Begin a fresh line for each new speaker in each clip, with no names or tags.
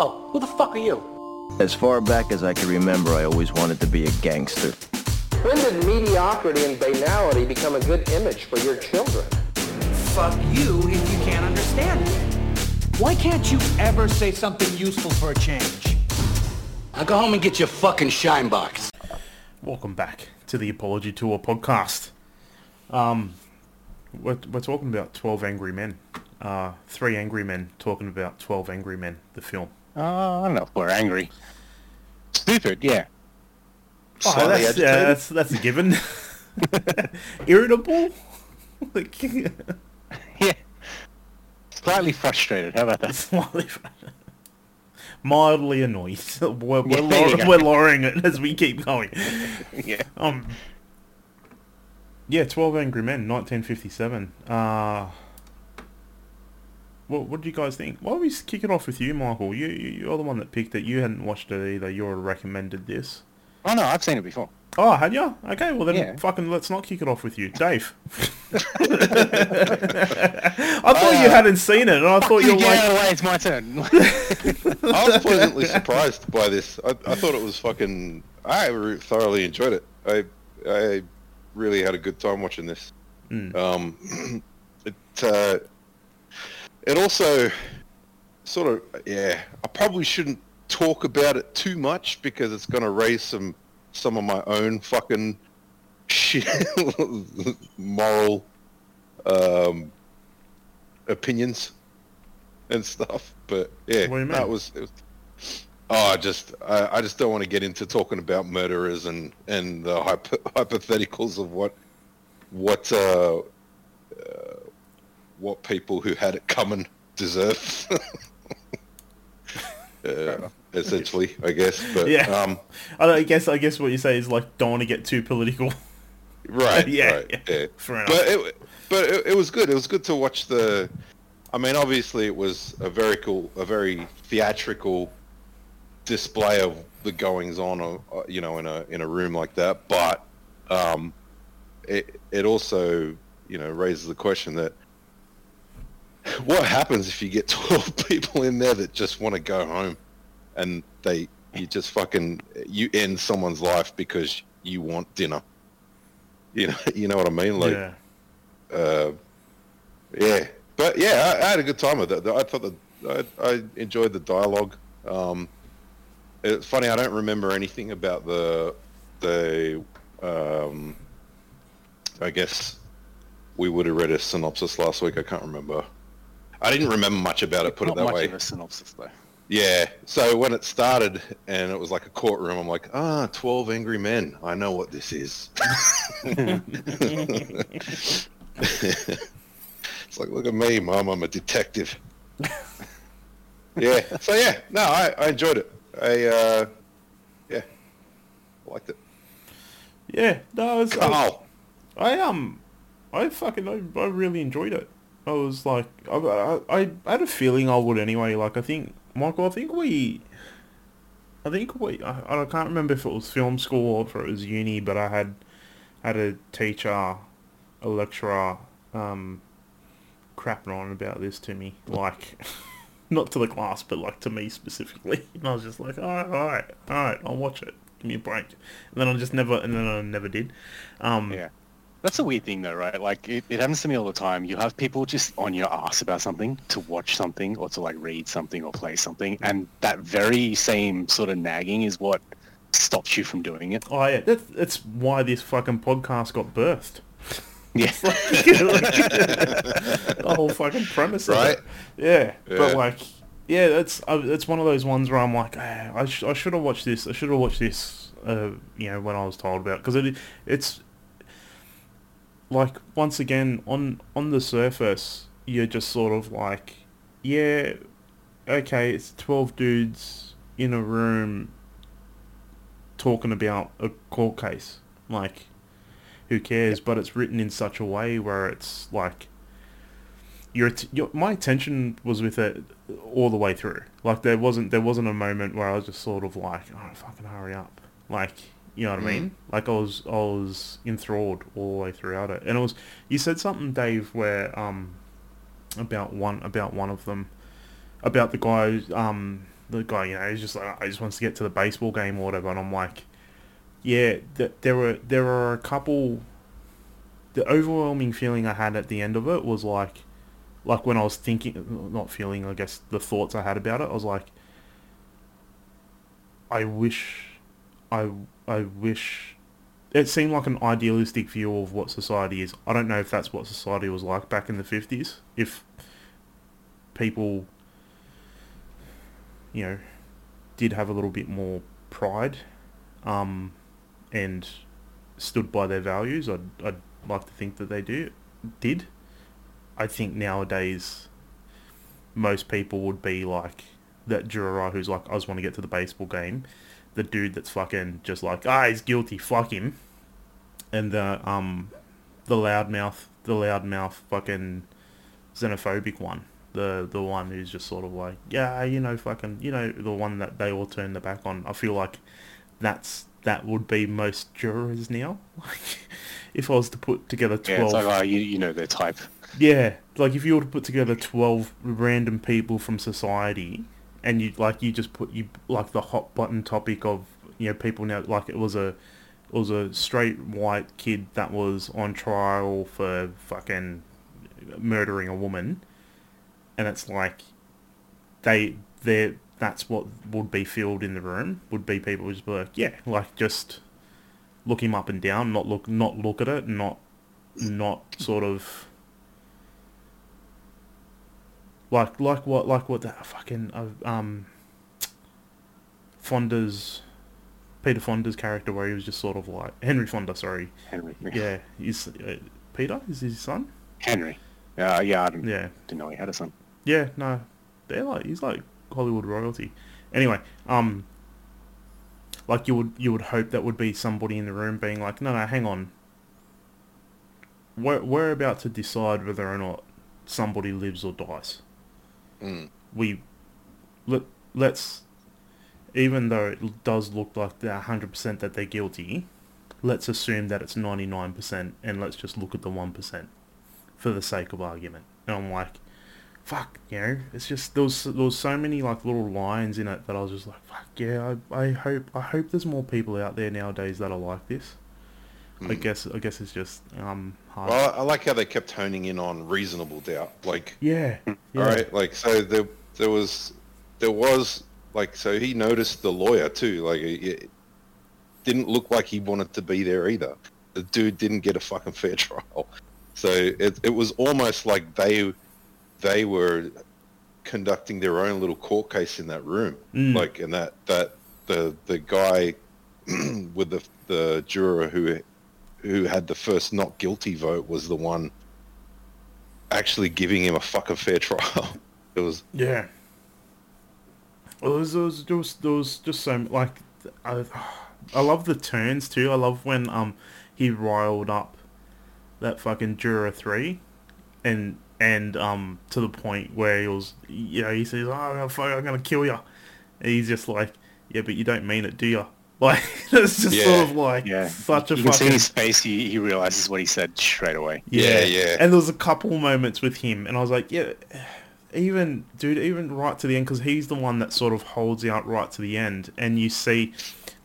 Oh, who the fuck are you?
As far back as I can remember, I always wanted to be a gangster.
When did mediocrity and banality become a good image for your children?
Fuck you if you can't understand it.
Why can't you ever say something useful for a change?
Now go home and get your fucking shine box.
Welcome back to the Apology Tour podcast. Um, we're, we're talking about 12 Angry Men. Uh, three angry men talking about 12 Angry Men, the film.
Uh, I don't know if we're angry. Stupid, yeah.
Oh,
Slightly
that's, yeah, that's, that's a given. Irritable? like,
Yeah. Slightly frustrated. How about that?
slightly mildly annoyed. We're, we're,
Yeah,
we're lowering it as we keep going.
yeah.
Um, yeah, 12 Angry Men, 1957. Uh, what, what did you guys think? Why don't we kick it off with you, Michael? You, you, you're the one that picked it. You hadn't watched it either. You were recommended this.
Oh no, I've seen it before.
Oh, had you? Okay, well then
Yeah.
fucking let's not kick it off with you. Dave. I thought you hadn't seen it, and I thought you were like...
out of it's my turn.
I was pleasantly surprised by this. I, I thought it was fucking. I re- thoroughly enjoyed it. I I really had a good time watching this.
Mm.
Um, it uh, it also sort of yeah. I probably shouldn't talk about it too much because it's going to raise some some of my own fucking shit moral um, opinions and stuff. But yeah,
What do you mean?
that was. Was Oh, I just I, I just don't want to get into talking about murderers and and the hypo- hypotheticals of what what uh, what people who had it coming deserve. uh, essentially, I guess. But
Yeah.
um,
I, guess I guess what you say is like don't want to get too political.
right,
Yeah,
right,
yeah.
yeah. But it, but it, it was good. It was good to watch the. I mean, obviously, it was a very cool, a very theatrical display of the goings on, of, uh, you know, in a in a room like that. But um, it it also, you know, raises the question that what happens if you get twelve people in there that just want to go home, and they you just fucking you end someone's life because you want dinner. You know, you know what I mean? Like,
yeah.
uh, yeah, but yeah, I, I had a good time with it. I thought that I, I enjoyed the dialogue. Um, it's funny, I don't remember anything about the the. Um, I guess we would have read a synopsis last week. I can't remember. I didn't remember much about it. Put
Not
it that
much
way.
of a synopsis though.
Yeah. So when it started and it was like a courtroom, I'm like, ah, 12 angry men. I know what this is. it's like, look at me, mom. I'm a detective. yeah. So yeah, no, I, I enjoyed it. I, uh, yeah, I liked it.
Yeah, no, it's, I,
Carl.
I um, I fucking, I, I really enjoyed it. I was like, I, I, I had a feeling I would anyway. Like, I think, Michael, I think we, I think we, I, I can't remember if it was film school or if it was uni, but I had, had a teacher, a lecturer, um, crapping on about this to me, like, not to the class, but like to me specifically. And I was just like, all right, all right, all right, I'll watch it. Give me a break. And then I just never, and then I never did. Um,
Yeah. That's a weird thing though, right? Like it, it happens to me all the time. You have people just on your ass about something to watch something or to like read something or play something, and that very same sort of nagging is what stops you from doing it.
Oh yeah, that's that's why this fucking podcast got birthed.
Yeah.
the whole fucking premise,
Right?
Of it. Yeah, but like, yeah, that's uh, it's one of those ones where I'm like, ah, I sh- I should have watched this. I should have watched this. Uh, you know, when I was told about because it it's like once again on on the surface you're just sort of like, yeah, okay, it's twelve dudes in a room talking about a court case, like who cares? But it's written in such a way where it's like your, your my attention was with it all the way through. Like there wasn't there wasn't a moment where I was just sort of like, oh fucking hurry up, like you know what I mean? Like I was I was enthralled all the way throughout it, and it was you said something, Dave, where um about one about one of them about the guy um the guy, you know, he's just like, I just wants to get to the baseball game or whatever, and I'm like, yeah, th- there were there are a couple. The overwhelming feeling I had at the end of it was like, like when I was thinking, not feeling, I guess the thoughts I had about it, I was like, I wish, I I wish. It seemed like an idealistic view of what society is. I don't know if that's what society was like back in the fifties. If people, you know, did have a little bit more pride, um, and stood by their values. I'd, I'd like to think that they do did. I think nowadays most people would be like that juror who's like, I just want to get to the baseball game. The dude that's fucking just like, ah, he's guilty, fuck him. And the um, the loudmouth, the loudmouth fucking xenophobic one. The the one who's just sort of like, yeah, you know, fucking, you know, the one that they all turn their back on. I feel like that's that would be most jurors now. Like, if I was to put together
Yeah,
twelve,
it's like, oh, you, you know their type.
yeah, like if you were to put together twelve random people from society, and you like you just put you like the hot button topic of you know people now like it was a it was a straight white kid that was on trial for fucking murdering a woman, and it's like they they that's what would be filled in the room would be people who just be like yeah like just look him up and down not look not look at it not not sort of like like what like what that fucking uh, um Fonda's Peter Fonda's character where he was just sort of like Henry Fonda sorry.
Henry.
yeah. He's uh, Peter is his son?
Henry. Uh, yeah, I didn't,
yeah.
didn't know he had a son.
yeah no. They're like he's like Hollywood royalty. Anyway um like you would you would hope that would be somebody in the room being like no no hang on. We're, we're about to decide whether or not somebody lives or dies
Mm.
we let, let's even though it does look like they're 100% that they're guilty let's assume that it's 99% and let's just look at the 1% for the sake of argument and i'm like fuck you know it's just there was, there was so many like little lines in it that i was just like fuck yeah i, I hope i hope there's more people out there nowadays that are like this i guess i guess it's just um hard
Well, I I like how they kept honing in on reasonable doubt. Like,
yeah, yeah.
all right, like so there there was there was like so he noticed the lawyer too. Like it it didn't look like he wanted to be there either. The dude didn't get a fucking fair trial. So it it was almost like they they were conducting their own little court case in that room.
Mm.
Like and that that the the guy with the the juror who who had the first not guilty vote was the one actually giving him a fucking fair trial. It was
Yeah. Well, there was, there was, was, there was just so like I, I love the turns too. I love when um he riled up that fucking juror three, and and um to the point where he was you know he says oh fuck I'm gonna kill you, he's just like yeah but you don't mean it do you like it's just
Yeah.
sort of like
Yeah.
such a
you can see in
fucking
his face, he, he realizes what he said straight away.
Yeah, yeah.
And there was a couple moments with him, and I was like, yeah, even dude, even right to the end, because he's the one that sort of holds out right to the end, and you see,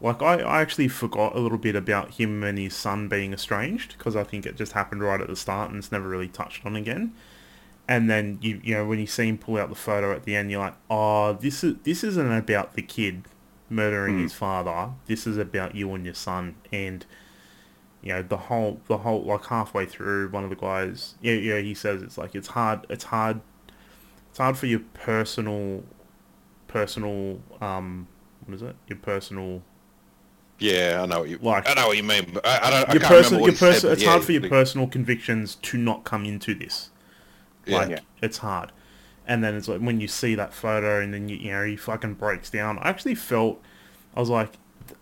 like, I, I actually forgot a little bit about him and his son being estranged, because I think it just happened right at the start, and it's never really touched on again. And then you you know when you see him pull out the photo at the end, you're like, oh, this is this isn't about the kid murdering his father. This is about you and your son, and you know the whole the whole like halfway through one of the guys yeah yeah he says it's like it's hard it's hard it's hard for your personal personal um what is it your personal
yeah, I know what you
Like-
I know what you mean. But I, I don't. I
your
can't
person
remember what
your
he said,
person it's
yeah,
hard for your
like-
personal convictions to not come into this like
Yeah.
it's hard and then it's like when you see that photo and then you, you know he fucking breaks down i actually felt i was like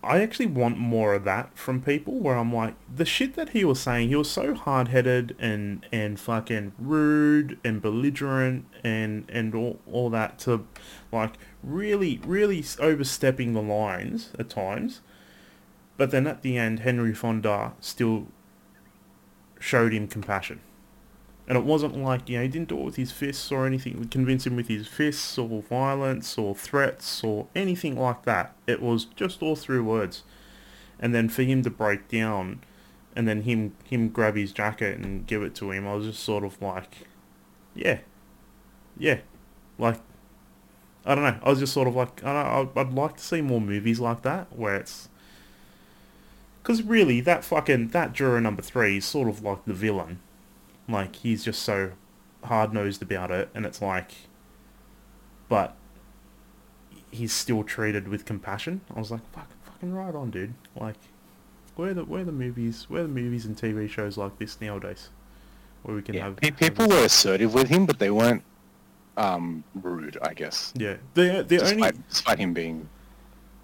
i actually want more of that from people where i'm like the shit that he was saying he was so hard-headed and and fucking rude and belligerent and and all, all that to like really really overstepping the lines at times. But then at the end henry fonda still showed him compassion And it wasn't like, you know, he didn't do it with his fists or anything, convince him with his fists or violence or threats or anything like that. It was just all through words. And then for him to break down and then him him grab his jacket and give it to him, I was just sort of like, yeah, yeah, like, I don't know. I was just sort of like, I don't I'd like to see more movies like that where it's, because really that fucking that juror number three is sort of like the villain, like he's just so hard nosed about it, and it's like, but he's still treated with compassion. I was like, fuck, fucking right on, dude. Like, where the where the movies where the movies and TV shows like this nowadays, where we can
Yeah.
have
Pe- People were assertive with him, but they weren't um, rude, I guess.
yeah the the only
Despite, despite him being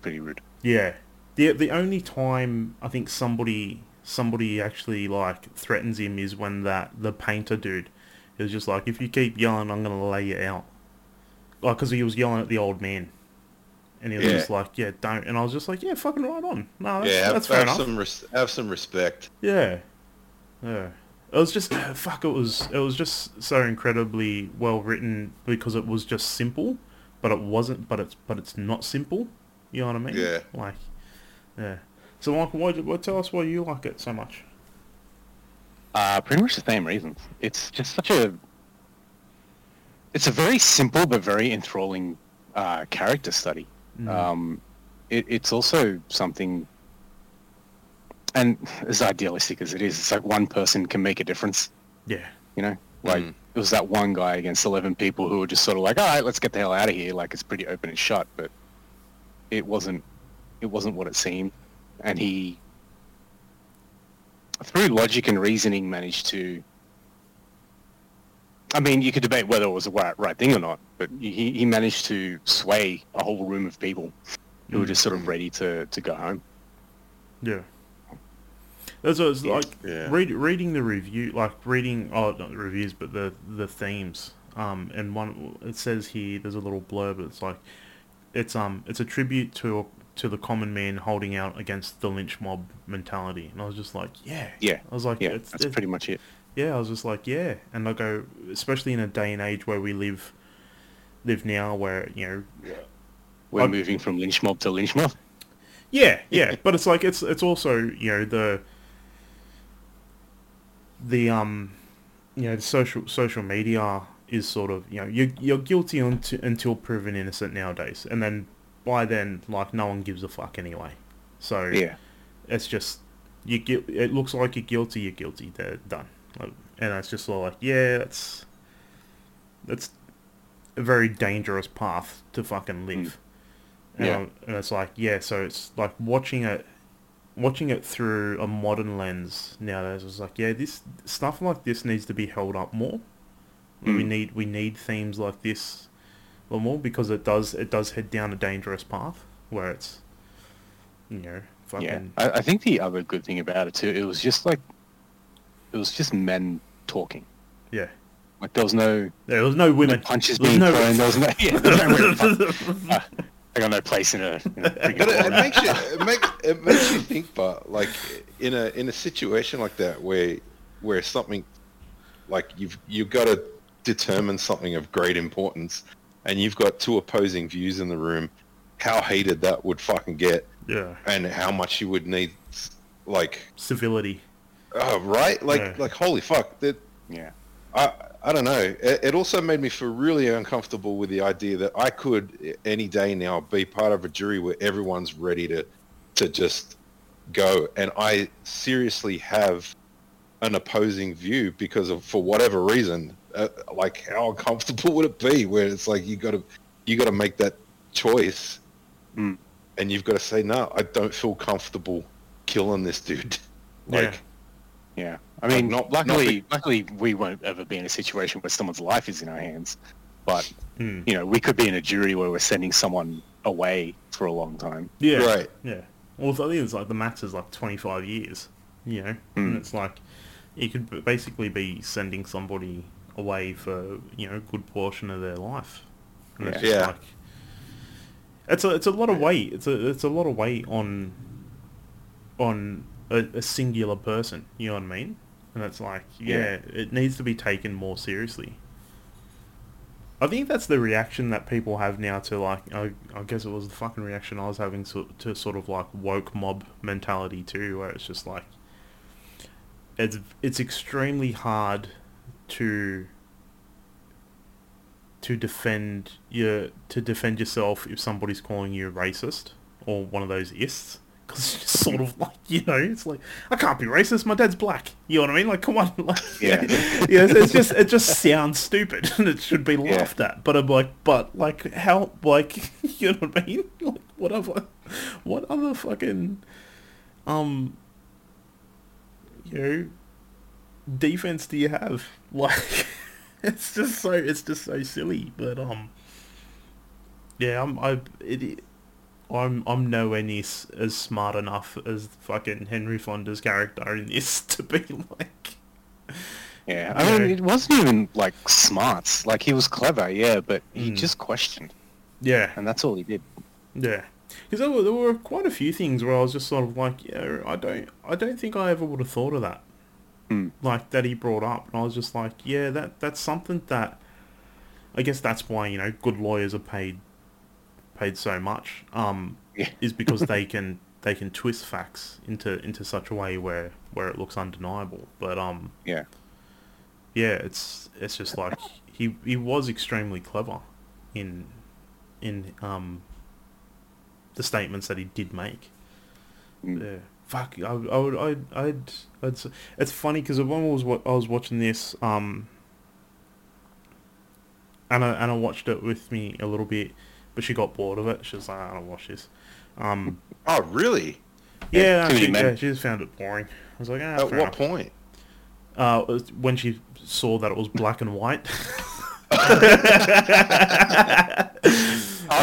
pretty rude.
Yeah. The the only time I think somebody somebody actually like threatens him is when that the painter dude is just like if you keep yelling I'm gonna lay you out. Like because he was yelling at the old man, and he was
Yeah.
just like yeah don't and I was just like yeah fucking right on no that's,
yeah, have,
that's fair
have
enough
some res- have some respect.
yeah yeah it was just fuck it was it was just so incredibly well written because it was just simple but it wasn't but it's but it's not simple you know what I mean
Yeah.
like yeah so Michael why what tell us why you like it so much
Uh, pretty much the same reasons. It's just such a. It's a very simple but very enthralling uh, character study. Um, it, it's also something, and as idealistic as it is, it's like one person can make a difference.
yeah
You know, like
Mm.
it was that one guy against eleven people who were just sort of like, all right, let's get the hell out of here. Like it's pretty open and shut, but it wasn't. It wasn't what it seemed, and he, through logic and reasoning, managed to. I mean, you could debate whether it was the right, right thing or not, but he, he managed to sway a whole room of people who were just sort of ready to, to go home.
Yeah. That's what it's like
Yeah.
read, reading the review, like reading oh not the reviews, but the the themes. Um, and one it says here there's a little blurb. But it's like it's um it's a tribute to to the common man holding out against the lynch mob mentality. And I was just like, yeah,
Yeah,
I was like,
yeah,
it's,
that's pretty much it.
yeah. I was just like, yeah. And I go, especially in a day and age where we live live now, where you know
We're
I'm-
moving from lynch mob to lynch mob.
Yeah, yeah, but it's like it's it's also you know the the um you know the social social media is sort of you know you're you're guilty until, until proven innocent nowadays, and then by then like no one gives a fuck anyway. So
Yeah.
it's just you get it looks like you're guilty, you're guilty, they're done, Like, and it's just sort of like yeah, that's that's a very dangerous path to fucking live. And,
Yeah.
I'm- and it's like yeah, so it's like watching it, watching it through a modern lens nowadays. It's like yeah, this stuff like this needs to be held up more. We
Mm.
need we need themes like this a lot more because it does it does head down a dangerous path where it's you know fucking
Yeah, I, I think the other good thing about it too, it was just like, it was just men talking.
yeah.
Like there was no,
There was no
no
women.
punches
There was
being
no-
thrown. There was no, yeah, there was no women. Uh, I got no place in a. In a
But it, it makes you it, make, it makes you think, but like in a in a situation like that where where something like you've you've got to determine something of great importance, and you've got two opposing views in the room, how heated that would fucking get,
yeah.
and how much you would need, like,
Civility.
oh right, like
Yeah.
like holy fuck, that
yeah,
I I don't know. It, it also made me feel really uncomfortable with the idea that I could any day now be part of a jury where everyone's ready to to just go, and I seriously have an opposing view because of for whatever reason. Uh, like how uncomfortable would it be where it's like you got to you got to make that choice,
Mm.
and you've got to say no. I don't feel comfortable killing this dude. Like
yeah. I mean,
not-
luckily, luckily, we won't ever be in a situation where someone's life is in our hands. But
Hmm.
you know, we could be in a jury where we're sending someone away for a long time.
Yeah.
Right.
Yeah. Well, I think it's like the max is like 25 years, you know? And it's like, you could basically be sending somebody away for, you know, a good portion of their life. And it's
Yeah.
just
Yeah.
Like, it's a, it's a lot of weight. It's a, it's a lot of weight on, on a, a singular person. You know what I mean? and it's like, yeah, it needs to be taken more seriously. I think that's the reaction that people have now to like. I, I guess it was the fucking reaction I was having to, to sort of like woke mob mentality too, where it's just like, it's it's extremely hard to to defend your to defend yourself if somebody's calling you a racist or one of those ists. Because it's just sort of like, you know, it's like, I can't be racist, my dad's black. You know what I mean? Like, come on. Like,
Yeah.
yeah, it's just, it just sounds stupid and it should be laughed at. But I'm like, but, like, how, like, you know what I mean? Like, what other, what other fucking, um, you know, defense do you have? Like, it's just so, it's just so silly. But, um, yeah, I'm, I, it, I'm I'm nowhere near s- as smart enough as fucking Henry Fonda's character in this to be like.
Yeah, I mean,
Yeah.
it wasn't even like smarts. Like he was clever, yeah, but he
Mm.
just questioned,
Yeah,
and that's all he did.
yeah. Because there were, there were quite a few things where I was just sort of like, yeah, I don't, I don't think I ever would have thought of that.
Hmm.
Like that he brought up, and I was just like, yeah, that that's something that. I guess that's why you know good lawyers are paid, paid so much. Um,
Yeah.
is because they can they can twist facts into into such a way where where it looks undeniable. But um,
Yeah.
yeah, it's it's just like he he was extremely clever in in um the statements that he did make.
Mm.
Yeah, fuck. I, I would I'd I'd, I'd it's funny because when I was wa- I was watching this um and I and I watched it with me a little bit, but she got bored of it. She was like, I don't watch this. Um,
Oh, really?
yeah,
many
she, yeah, she just found it boring. I was like, ah,
At what
enough.
point?
Uh, when she saw that it was black and white.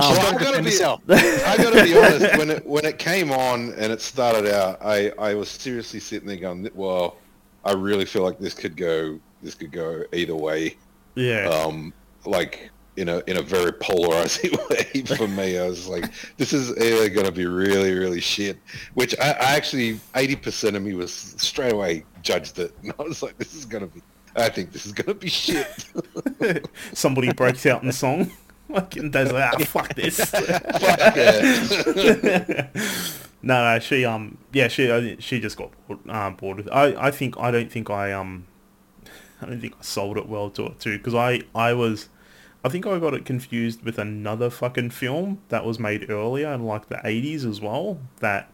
She's
Well, I
to
gotta be- I gotta be honest. When it when it came on and it started out, I I was seriously sitting there going, well, I really feel like this could go this could go either way.
yeah,
Um, like in a in a very polarizing way for me. I was like, this is either gonna be really really shit, which I, I actually eighty percent of me was straight away judged it, and I was like, this is gonna be. I think this is gonna be shit.
somebody breaks out in song. And Dad's like, ah, fuck this. No, no, she um, yeah, she she just got bored, uh, bored with. It. I I think I don't think I um, I don't think I sold it well to it too because I I was. I think I got it confused with another fucking film that was made earlier in like the 80s as well. That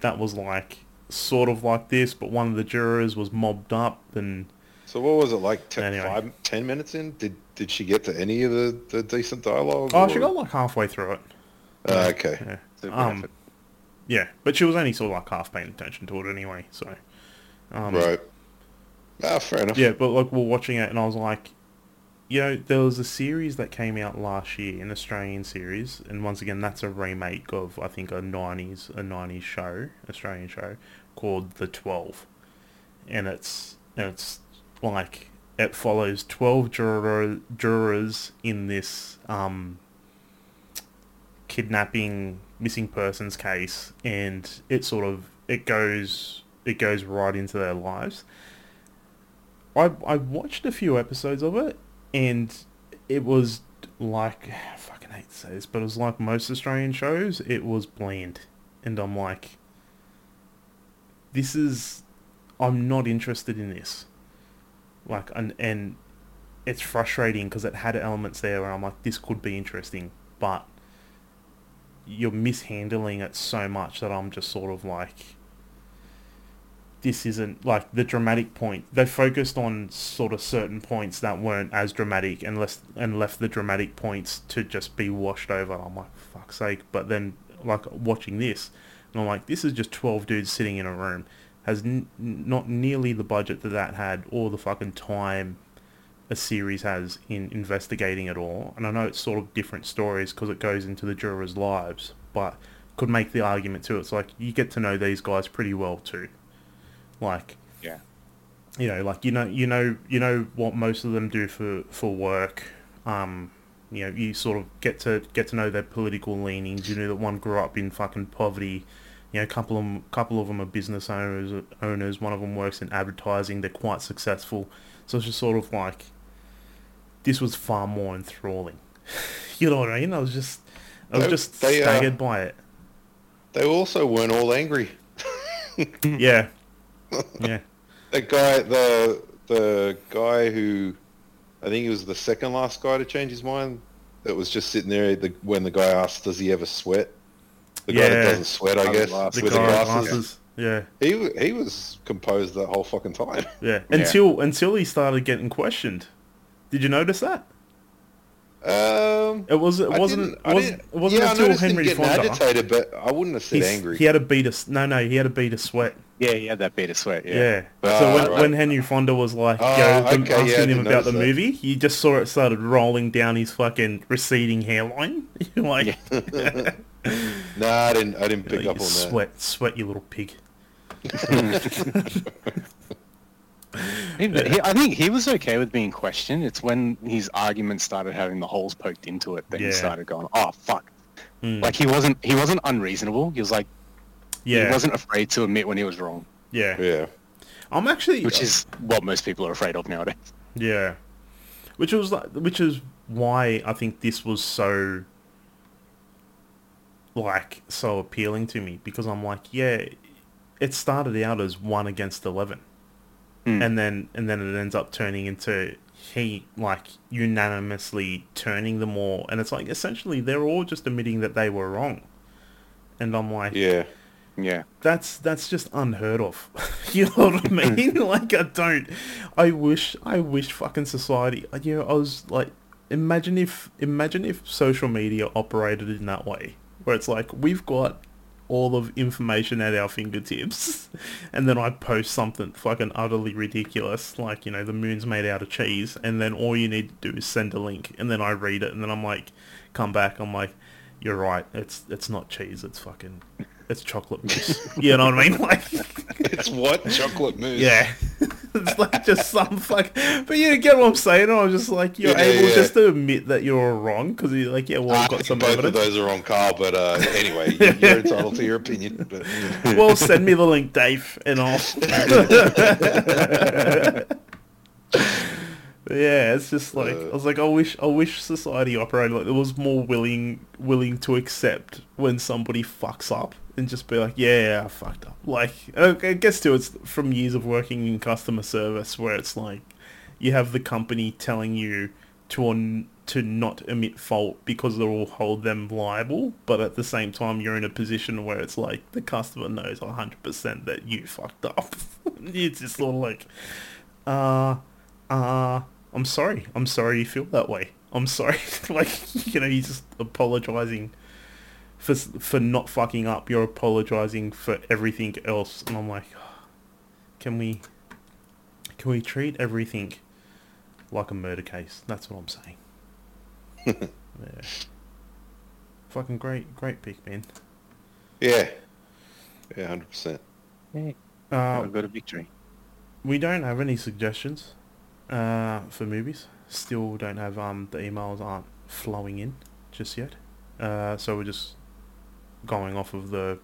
that was like sort of like this, but one of the jurors was mobbed up and
So what was it like? Ten,
Anyway.
five, ten minutes in? Did did she get to any of the, the decent dialogue?
oh, she got like halfway through it.
Uh, okay.
Yeah.
So,
Um, yeah, but she was only sort of like half paying attention to it anyway. So, um,
right. Ah, fair enough.
yeah, but like we're watching it, and I was like, you know, there was a series that came out last year, an Australian series, and once again, that's a remake of I think a nineties a nineties show, Australian show called The Twelve, and it's and it's like it follows twelve juror, jurors in this um kidnapping missing persons case and it sort of it goes it goes right into their lives I I watched a few episodes of it, and it was like I fucking hate to say this, but it was like most Australian shows. It was bland, and I'm like, this is, I'm not interested in this. Like, and and it's frustrating because it had elements there where I'm like, this could be interesting, but you're mishandling it so much that I'm just sort of like this isn't like the dramatic point. They focused on sort of certain points that weren't as dramatic and less and left the dramatic points to just be washed over. I'm like, fuck's sake. But then like watching this, and I'm like, this is just 12 dudes sitting in a room. Has n- not nearly the budget that that had or the fucking time a series has in investigating it all. And I know it's sort of different stories because it goes into the jurors' lives, but could make the argument too. It's like you get to know these guys pretty well too. Like,
yeah.
you know, like you know, you know, you know what most of them do for for work. Um, you know, you sort of get to get to know their political leanings. You know that one grew up in fucking poverty. You know, a couple of 'em- couple of them are business owners. Owners. One of them works in advertising. They're quite successful. So it's just sort of like this was far more enthralling. you know what I mean? I was just I was
They-
just
they, uh,
staggered by it.
They also weren't all angry.
Yeah. Yeah.
The guy, the the guy who, I think he was the second last guy to change his mind. That was just sitting there the, when the guy asked, "Does he ever sweat?" The guy
Yeah.
that doesn't sweat, I
Oh,
guess,
the
The
with
guy
the
with
glasses.
glasses. Yeah.
He he was composed the whole fucking time.
Yeah. Until until he started getting questioned. Did you notice that?
Um,
It was it
I
wasn't
didn't-
wasn't
didn't-
it wasn't
yeah, I
until
noticed him
Henry Fonda.
agitated, but I wouldn't have said
he's-
angry.
He had a beat of no no he had a beat of sweat.
Yeah, he had that bit of sweat. Yeah.
Yeah.
Ah,
so when,
right.
when Henry Fonda was like,
Ah,
yo, them-
okay, yeah, I
asking him about the
that.
movie, you just saw it started rolling down his fucking receding hairline. You're like,
Nah, I didn't. I didn't pick
you
up on that.
sweat, sweat, you little pig.
He- he- I think he was okay with being questioned. It's when his argument started having the holes poked into it that
Yeah.
he started going, "Oh fuck!"
Hmm.
Like he wasn't he wasn't unreasonable. He was like
Yeah,
he wasn't afraid to admit when he was wrong,
yeah.
Yeah.
I'm actually,
which is what most people are afraid of nowadays.
Yeah, which was like, which is why I think this was so like so appealing to me because I'm like, yeah, it started out as one against eleven, hmm. and then and then it ends up turning into he like unanimously turning them all, and it's like essentially they're all just admitting that they were wrong, and I'm like,
Yeah.
Yeah,
that's that's just unheard of. you know what I hmm. mean? like I don't. I wish I wish fucking society. You know, I was like, imagine if imagine if social media operated in that way, where it's like we've got all of information at our fingertips, and then I post something fucking utterly ridiculous, like you know the moon's made out of cheese, and then all you need to do is send a link, and then I read it, and then I'm like, come back, I'm like, you're right, it's it's not cheese, it's fucking. It's chocolate mousse. you know what I mean? Like,
It's what chocolate mousse.
yeah. it's like just some fuck. But you get what I'm saying? I was just like, you're
Yeah,
able
yeah.
just to admit that you're wrong because you're like, yeah, well, I've got some
both
evidence.
of those are on Carl, but uh, anyway, you- you're entitled to your opinion. But
well, send me the link, Dave, and I'll. yeah, it's just like I was like, I wish, I wish society operated like it was more willing, willing to accept when somebody fucks up and just be like, yeah, I fucked up. Like, I I guess too, it's from years of working in customer service where it's like you have the company telling you to on, to not admit fault because they'll hold them liable, but at the same time you're in a position where it's like the customer knows 100% that you fucked up. it's just sort of like, uh, uh, I'm sorry. I'm sorry you feel that way. I'm sorry. like, you know, you're just apologizing for for not fucking up. You're apologizing for everything else, and I'm like, can we can we treat everything like a murder case? That's what I'm saying. yeah. Fucking great, great pick, man.
yeah, yeah, hundred percent.
Uh,
I've got a victory.
we don't have any suggestions uh, for movies. Still don't have um the emails aren't flowing in just yet. Uh, so we're just going off of the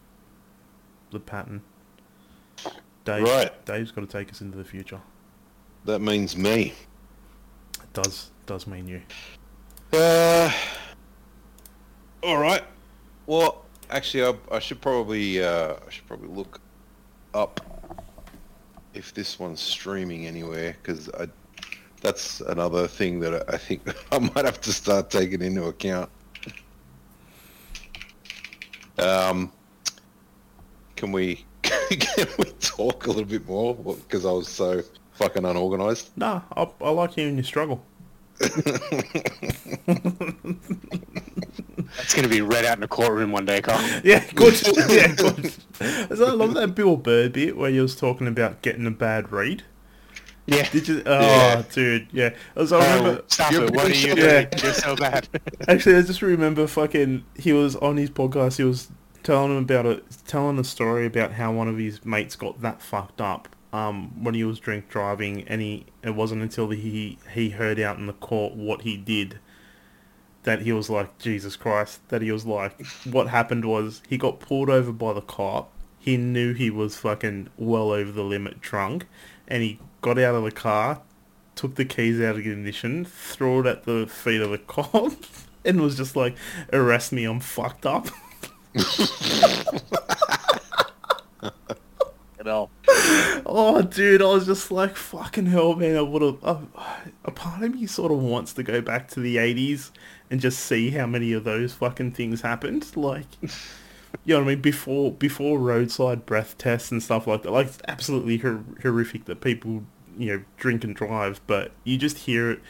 the pattern. Dave,
Right.
Dave's got to take us into the future.
That means me.
It does does mean you.
Uh, all right. Well, actually, I, I should probably uh, I should probably look up if this one's streaming anywhere because I that's another thing that I I think I might have to start taking into account. Um, can we can we talk a little bit more because I was so fucking unorganized?
Nah, I, I like hearing you struggle.
That's going to be read out in a courtroom one day, Carl.
Yeah, good. yeah, good. So I love that Bill Burr bit where he was talking about getting a bad read.
Yeah.
Did you? Oh,
Yeah.
dude, yeah. As I remember,
Oh, stop
You're
it. What are you doing? You're so bad.
Actually, I just remember fucking. He was on his podcast. He was telling him about it, telling a story about how one of his mates got that fucked up. Um, when he was drink driving, and he it wasn't until he he heard out in the court what he did that he was like Jesus Christ. That he was like, what happened was he got pulled over by the cop, he knew he was fucking well over the limit drunk, and he got out of the car, took the keys out of the ignition, threw it at the feet of the cop, and was just like, "Arrest me, I'm fucked up." Oh, dude, I was just like, fucking hell, man. I would have. Uh, a part of me sort of wants to go back to the 80s and just see how many of those fucking things happened. Like, you know what I mean? Before before roadside breath tests and stuff like that. Like, it's absolutely hor- horrific that people, you know, drink and drive, but you just hear it.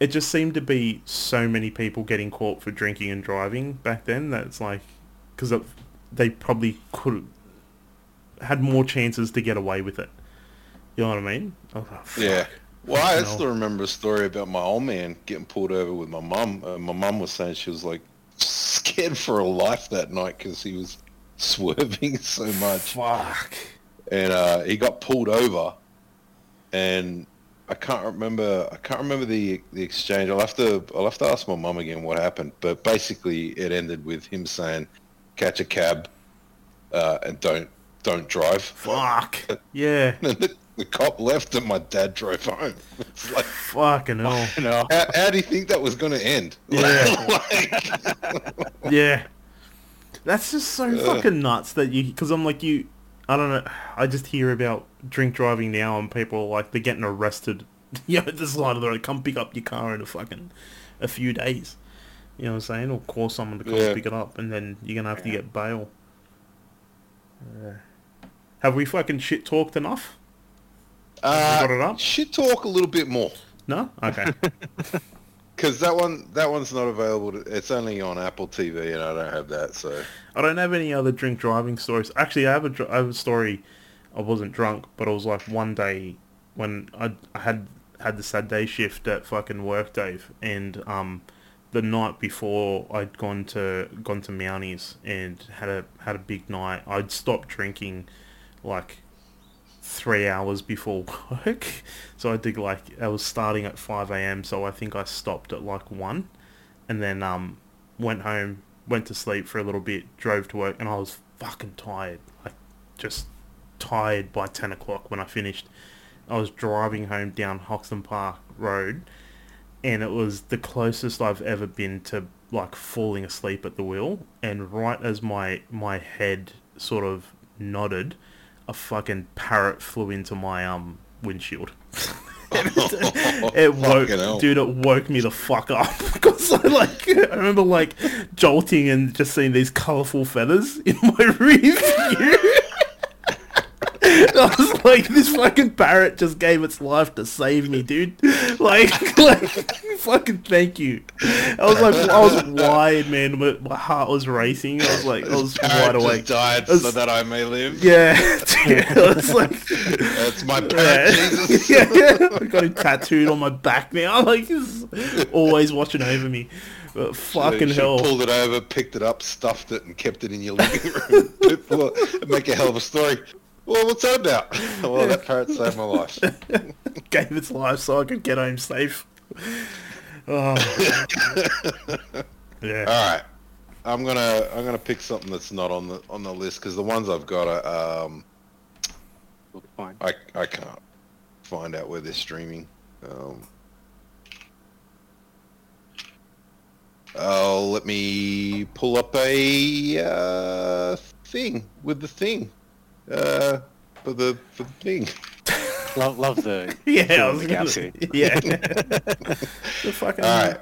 It just seemed to be so many people getting caught for drinking and driving back then that it's like, because they probably could have had more chances to get away with it. You know what I mean? I like.
Yeah. Well, I still remember a story about my old man getting pulled over with my mum. Uh, my mum was saying she was like scared for a life that night because he was swerving so much,
Fuck.
and uh, he got pulled over. And I can't remember. I can't remember the the exchange. I'll have to. I'll have to ask my mum again what happened. But basically, it ended with him saying, "Catch a cab, uh, and don't don't drive."
Fuck. Yeah.
And the, the cop left, and my dad drove home. It's like.
Fucking hell.
you know.
How, how do you think that was going to end?
Yeah.
Like,
Yeah. That's just so fucking nuts that you, because I'm like you, I don't know, I just hear about drink driving now and people like they're getting arrested. You know, this side of the road, come pick up your car in a fucking, a few days. You know what I'm saying? Or call someone to come
Yeah.
pick it up and then you're gonna have to get bail. Yeah. Have we fucking shit talked enough?
Uh,
got it up?
Shit talk a little bit more
No? Okay.
because that one that one's not available. To, it's only on Apple TV, and I don't have that. So
I don't have any other drink driving stories. Actually, I have a, have a story. I wasn't drunk, but it was like one day when I, I had had the sad day shift at fucking work, Dave, and um, the night before I'd gone to gone to Mounties and had a had a big night. I'd stopped drinking like three hours before work, so I did like I was starting at five a.m. So I think I stopped at like one, and then um went home, went to sleep for a little bit, drove to work, and I was fucking tired, like just tired by ten o'clock when I finished. I was driving home down Hoxton Park Road, and it was the closest I've ever been to like falling asleep at the wheel. And right as my my head sort of nodded, a fucking parrot flew into my um windshield. it woke,
hell.
dude. It woke me the fuck up because I like I remember like jolting and just seeing these colourful feathers in my rear view. I was like, this fucking parrot just gave its life to save me, dude. Like, like, fucking thank you. I was like, I was wide, man. My, my heart was racing. I was like, I was wide awake.
just died
was-
so that I may live.
Yeah, dude. I was like,
That's my parrot,
yeah.
Jesus.
yeah, yeah. I got him tattooed on my back now. Like, he's always watching over me. Uh, but fucking
You should've
hell.
Pulled it over, picked it up, stuffed it, and kept it in your living room. Make a hell of a story. Well, what's that about? Well, that parrot saved my life.
Gave its life so I could get home safe. Oh. yeah.
All right, I'm gonna I'm gonna pick something that's not on the on the list because the ones I've got are um
Fine.
I I can't find out where they're streaming. Um, oh, let me pull up a uh, thing with the thing. Uh, for the for the thing.
Love, love the.
Yeah, I was
the
gonna,
gaps
yeah. the fucking
All right,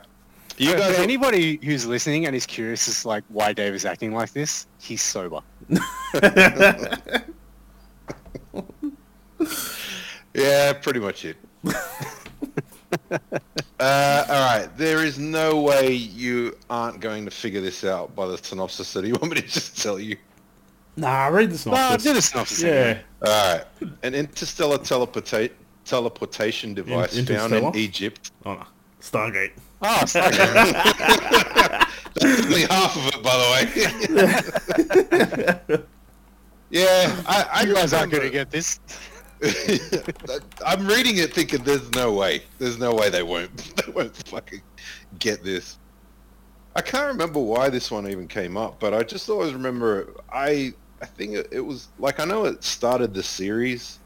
you guys.
for anybody who's listening and is curious as to, like why Dave is acting like this, he's sober.
Yeah, pretty much it. uh, all right, there is no way you aren't going to figure this out by the synopsis. So do you want me to just tell you?
Nah, read the
No,
synopsis.
do the synopsis.
yeah.
anyway.
All right, an interstellar teleporta- teleportation device found in Egypt.
Oh, no. Stargate.
Oh, sorry.
That's only half of it, by the way. yeah, I, I
you guys aren't going to get this.
I'm reading it thinking there's no way. There's no way they won't. They won't fucking get this. I can't remember why this one even came up, but I just always remember I I think it, it was like I know it started the series,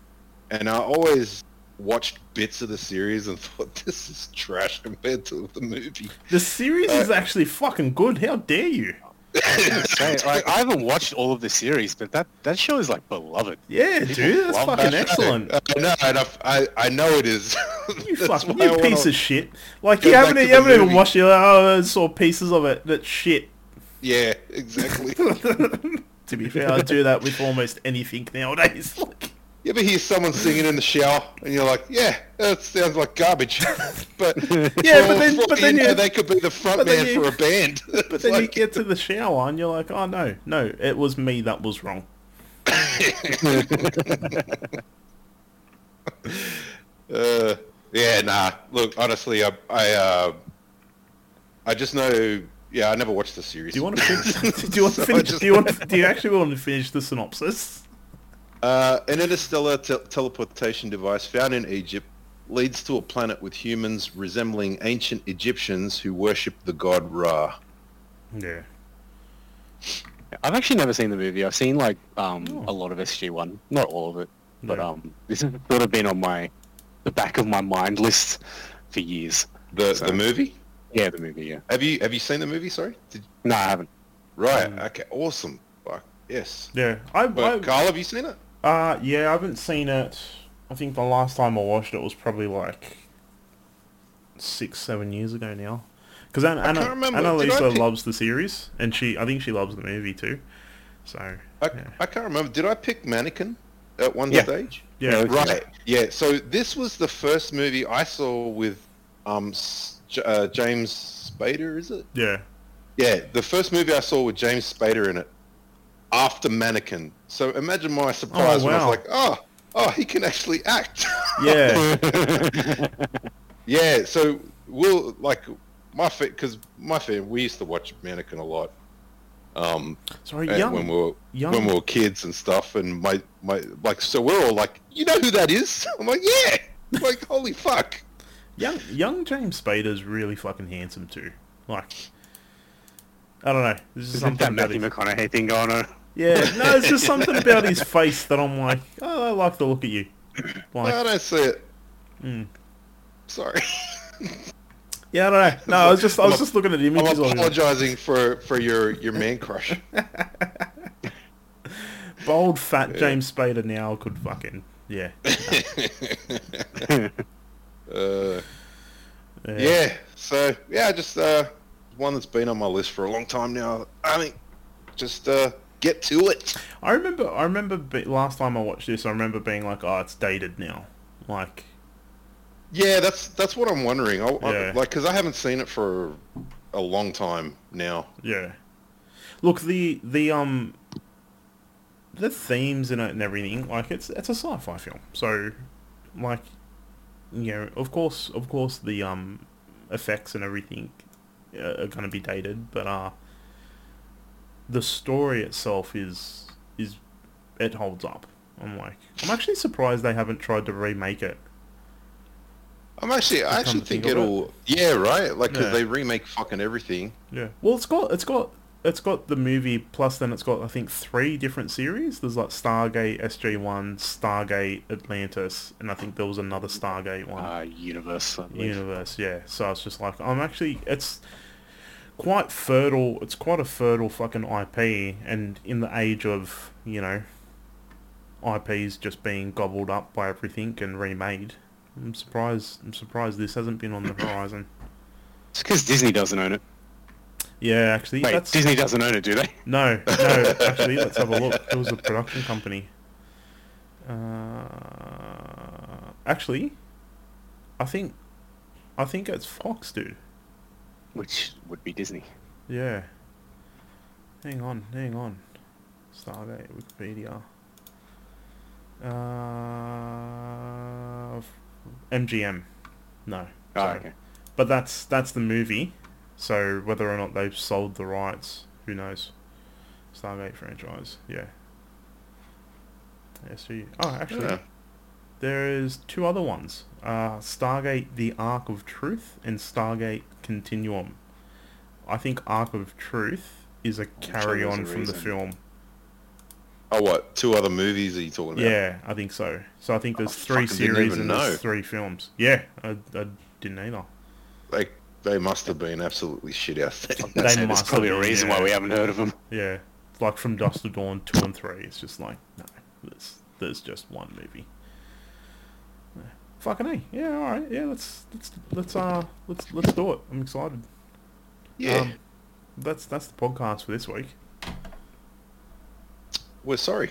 and I always watched bits of the series and thought this is trash compared to the movie.
The series is uh, actually fucking good. How dare you?
Say, like, I haven't watched all of the series, but that, that show is like beloved.
Yeah, dude, that's fucking
that
excellent.
Uh, I know, and I, I, I know it is.
You fucking
why I wanna-
piece of shit. Like
go
you haven't you haven't even watched it. Like, oh, I saw pieces of it. That's shit.
Yeah, exactly.
To be fair, I do that with almost anything nowadays. Like,
You ever hear someone singing in the shower, and you're like, "Yeah, that sounds like garbage," but
Yeah, but then- but then
you they could be the front man
you-
for a band.
but then you get to the shower and you're like, oh no, no, it was me that was wrong.
Uh, yeah, nah. Look, honestly, I, I, uh, I just know. Yeah, I never watched the series.
Do you want to finish? do you want to
So
finish?
just-
Do you want? Do you actually want to finish the synopsis?
Uh, an interstellar te- teleportation device found in Egypt leads to a planet with humans resembling ancient Egyptians who worship the god Ra.
Yeah.
I've actually never seen the movie. I've seen like um,
Oh.
a lot of SG1, not all of it, but
Yeah.
um, this has sort of been on my the back of my mind list for years.
The
So-
the movie.
Yeah, the movie. Yeah.
Have you have you seen the movie? Sorry. Did,
No, I haven't.
right.
Mm.
Okay. Awesome. Fuck. Yes.
Yeah. I,
But
I
Carl, have you seen it?
Uh, yeah, I haven't seen it. I think the last time I watched it was probably like six, seven years ago now. Because Anna,
can't
Anna,
remember. Did I
Annalisa
pick-
loves the series, and she, I think she loves the movie too. So,
I,
yeah,
I can't remember. Did I pick Mannequin at one
Yeah.
stage?
yeah,
Right. Yeah. So this was the first movie I saw with um S- J- uh, James Spader. Is it?
yeah,
Yeah. The first movie I saw with James Spader in it after Mannequin. So imagine my surprise when I was like, oh, oh, he can actually act.
yeah,
yeah. So we'll like my because my family we used to watch Mannequin a lot. Um,
Sorry, young,
when we were
young-
when we were kids and stuff, and my my like so we're all like, you know who that is? I'm like, yeah, I'm like holy fuck.
Young, young James Spader's really fucking handsome too. Like, I don't know. Just
Isn't
something
that
about
Matthew
his,
McConaughey thing going on?
yeah, no, it's just something about his face that I'm like, oh, I like the look at you. Like,
I don't see it.
Mm.
Sorry,
yeah, I don't know. No, I was just, I was
I'm
just looking at
I'm
images of him.
apologizing for for your your man crush.
Bold, fat James Spader now could fucking yeah.
Uh, yeah. So yeah, just uh, one that's been on my list for a long time now. I mean, just uh, get to it.
I remember. I remember be, last time I watched this. I remember being like, "Oh, it's dated now." Like,
Yeah, that's that's what I'm wondering. I, I-
Yeah.
like, because I haven't seen it for a long time now.
yeah. Look, the the um, the themes in it and everything. Like, it's it's a sci-fi film. So, like, you know, of course, of course, the um, effects and everything uh, are going to be dated, but uh, the story itself is is it holds up. I'm like, I'm actually surprised they haven't tried to remake it.
I'm actually, I actually think
of it.
it'll, yeah, right. Like,
Yeah.
they remake fucking everything.
Yeah. Well, it's got it's got it's got the movie plus then it's got I think three different series. There's like Stargate SG One, Stargate Atlantis, and I think there was another Stargate one.
Uh, universe.
Universe, yeah. So I was just like, I'm actually it's quite fertile. It's quite a fertile fucking IP, and in the age of you know IPs just being gobbled up by everything and remade. I'm surprised. I'm surprised this hasn't been on the horizon.
It's because Disney doesn't own it.
Yeah, actually,
Wait,
that's
Disney doesn't own it, do they?
No, no, actually, let's have a look. It was a production company. Uh, actually, I think, I think it's Fox, dude.
Which would be Disney.
Yeah. Hang on, hang on. Stargate Wikipedia. Uh, MGM. No.
Oh, okay.
But that's that's the movie. So whether or not they've sold the rights, who knows? Stargate franchise, yeah. SG. Oh, actually,
Yeah.
there is two other ones. Uh, Stargate: The Ark of Truth and Stargate Continuum. I think Ark of Truth is a carry on from the film.
Oh, what? Two other movies are you talking about?
Yeah, I think so. So I think there's three series and there's three films. Yeah, I, I didn't either.
They they must have been absolutely shit out there.
They
That's. There's
must
probably
have
a reason
yeah.
why we haven't heard of them.
Yeah, like from Dusk to Dawn two and three. It's just like no, there's there's just one movie. Yeah. Fucking a, yeah, all right, yeah. Let's let's let's uh let's let's do it. I'm excited.
yeah.
Um, that's that's the podcast for this week.
We're sorry.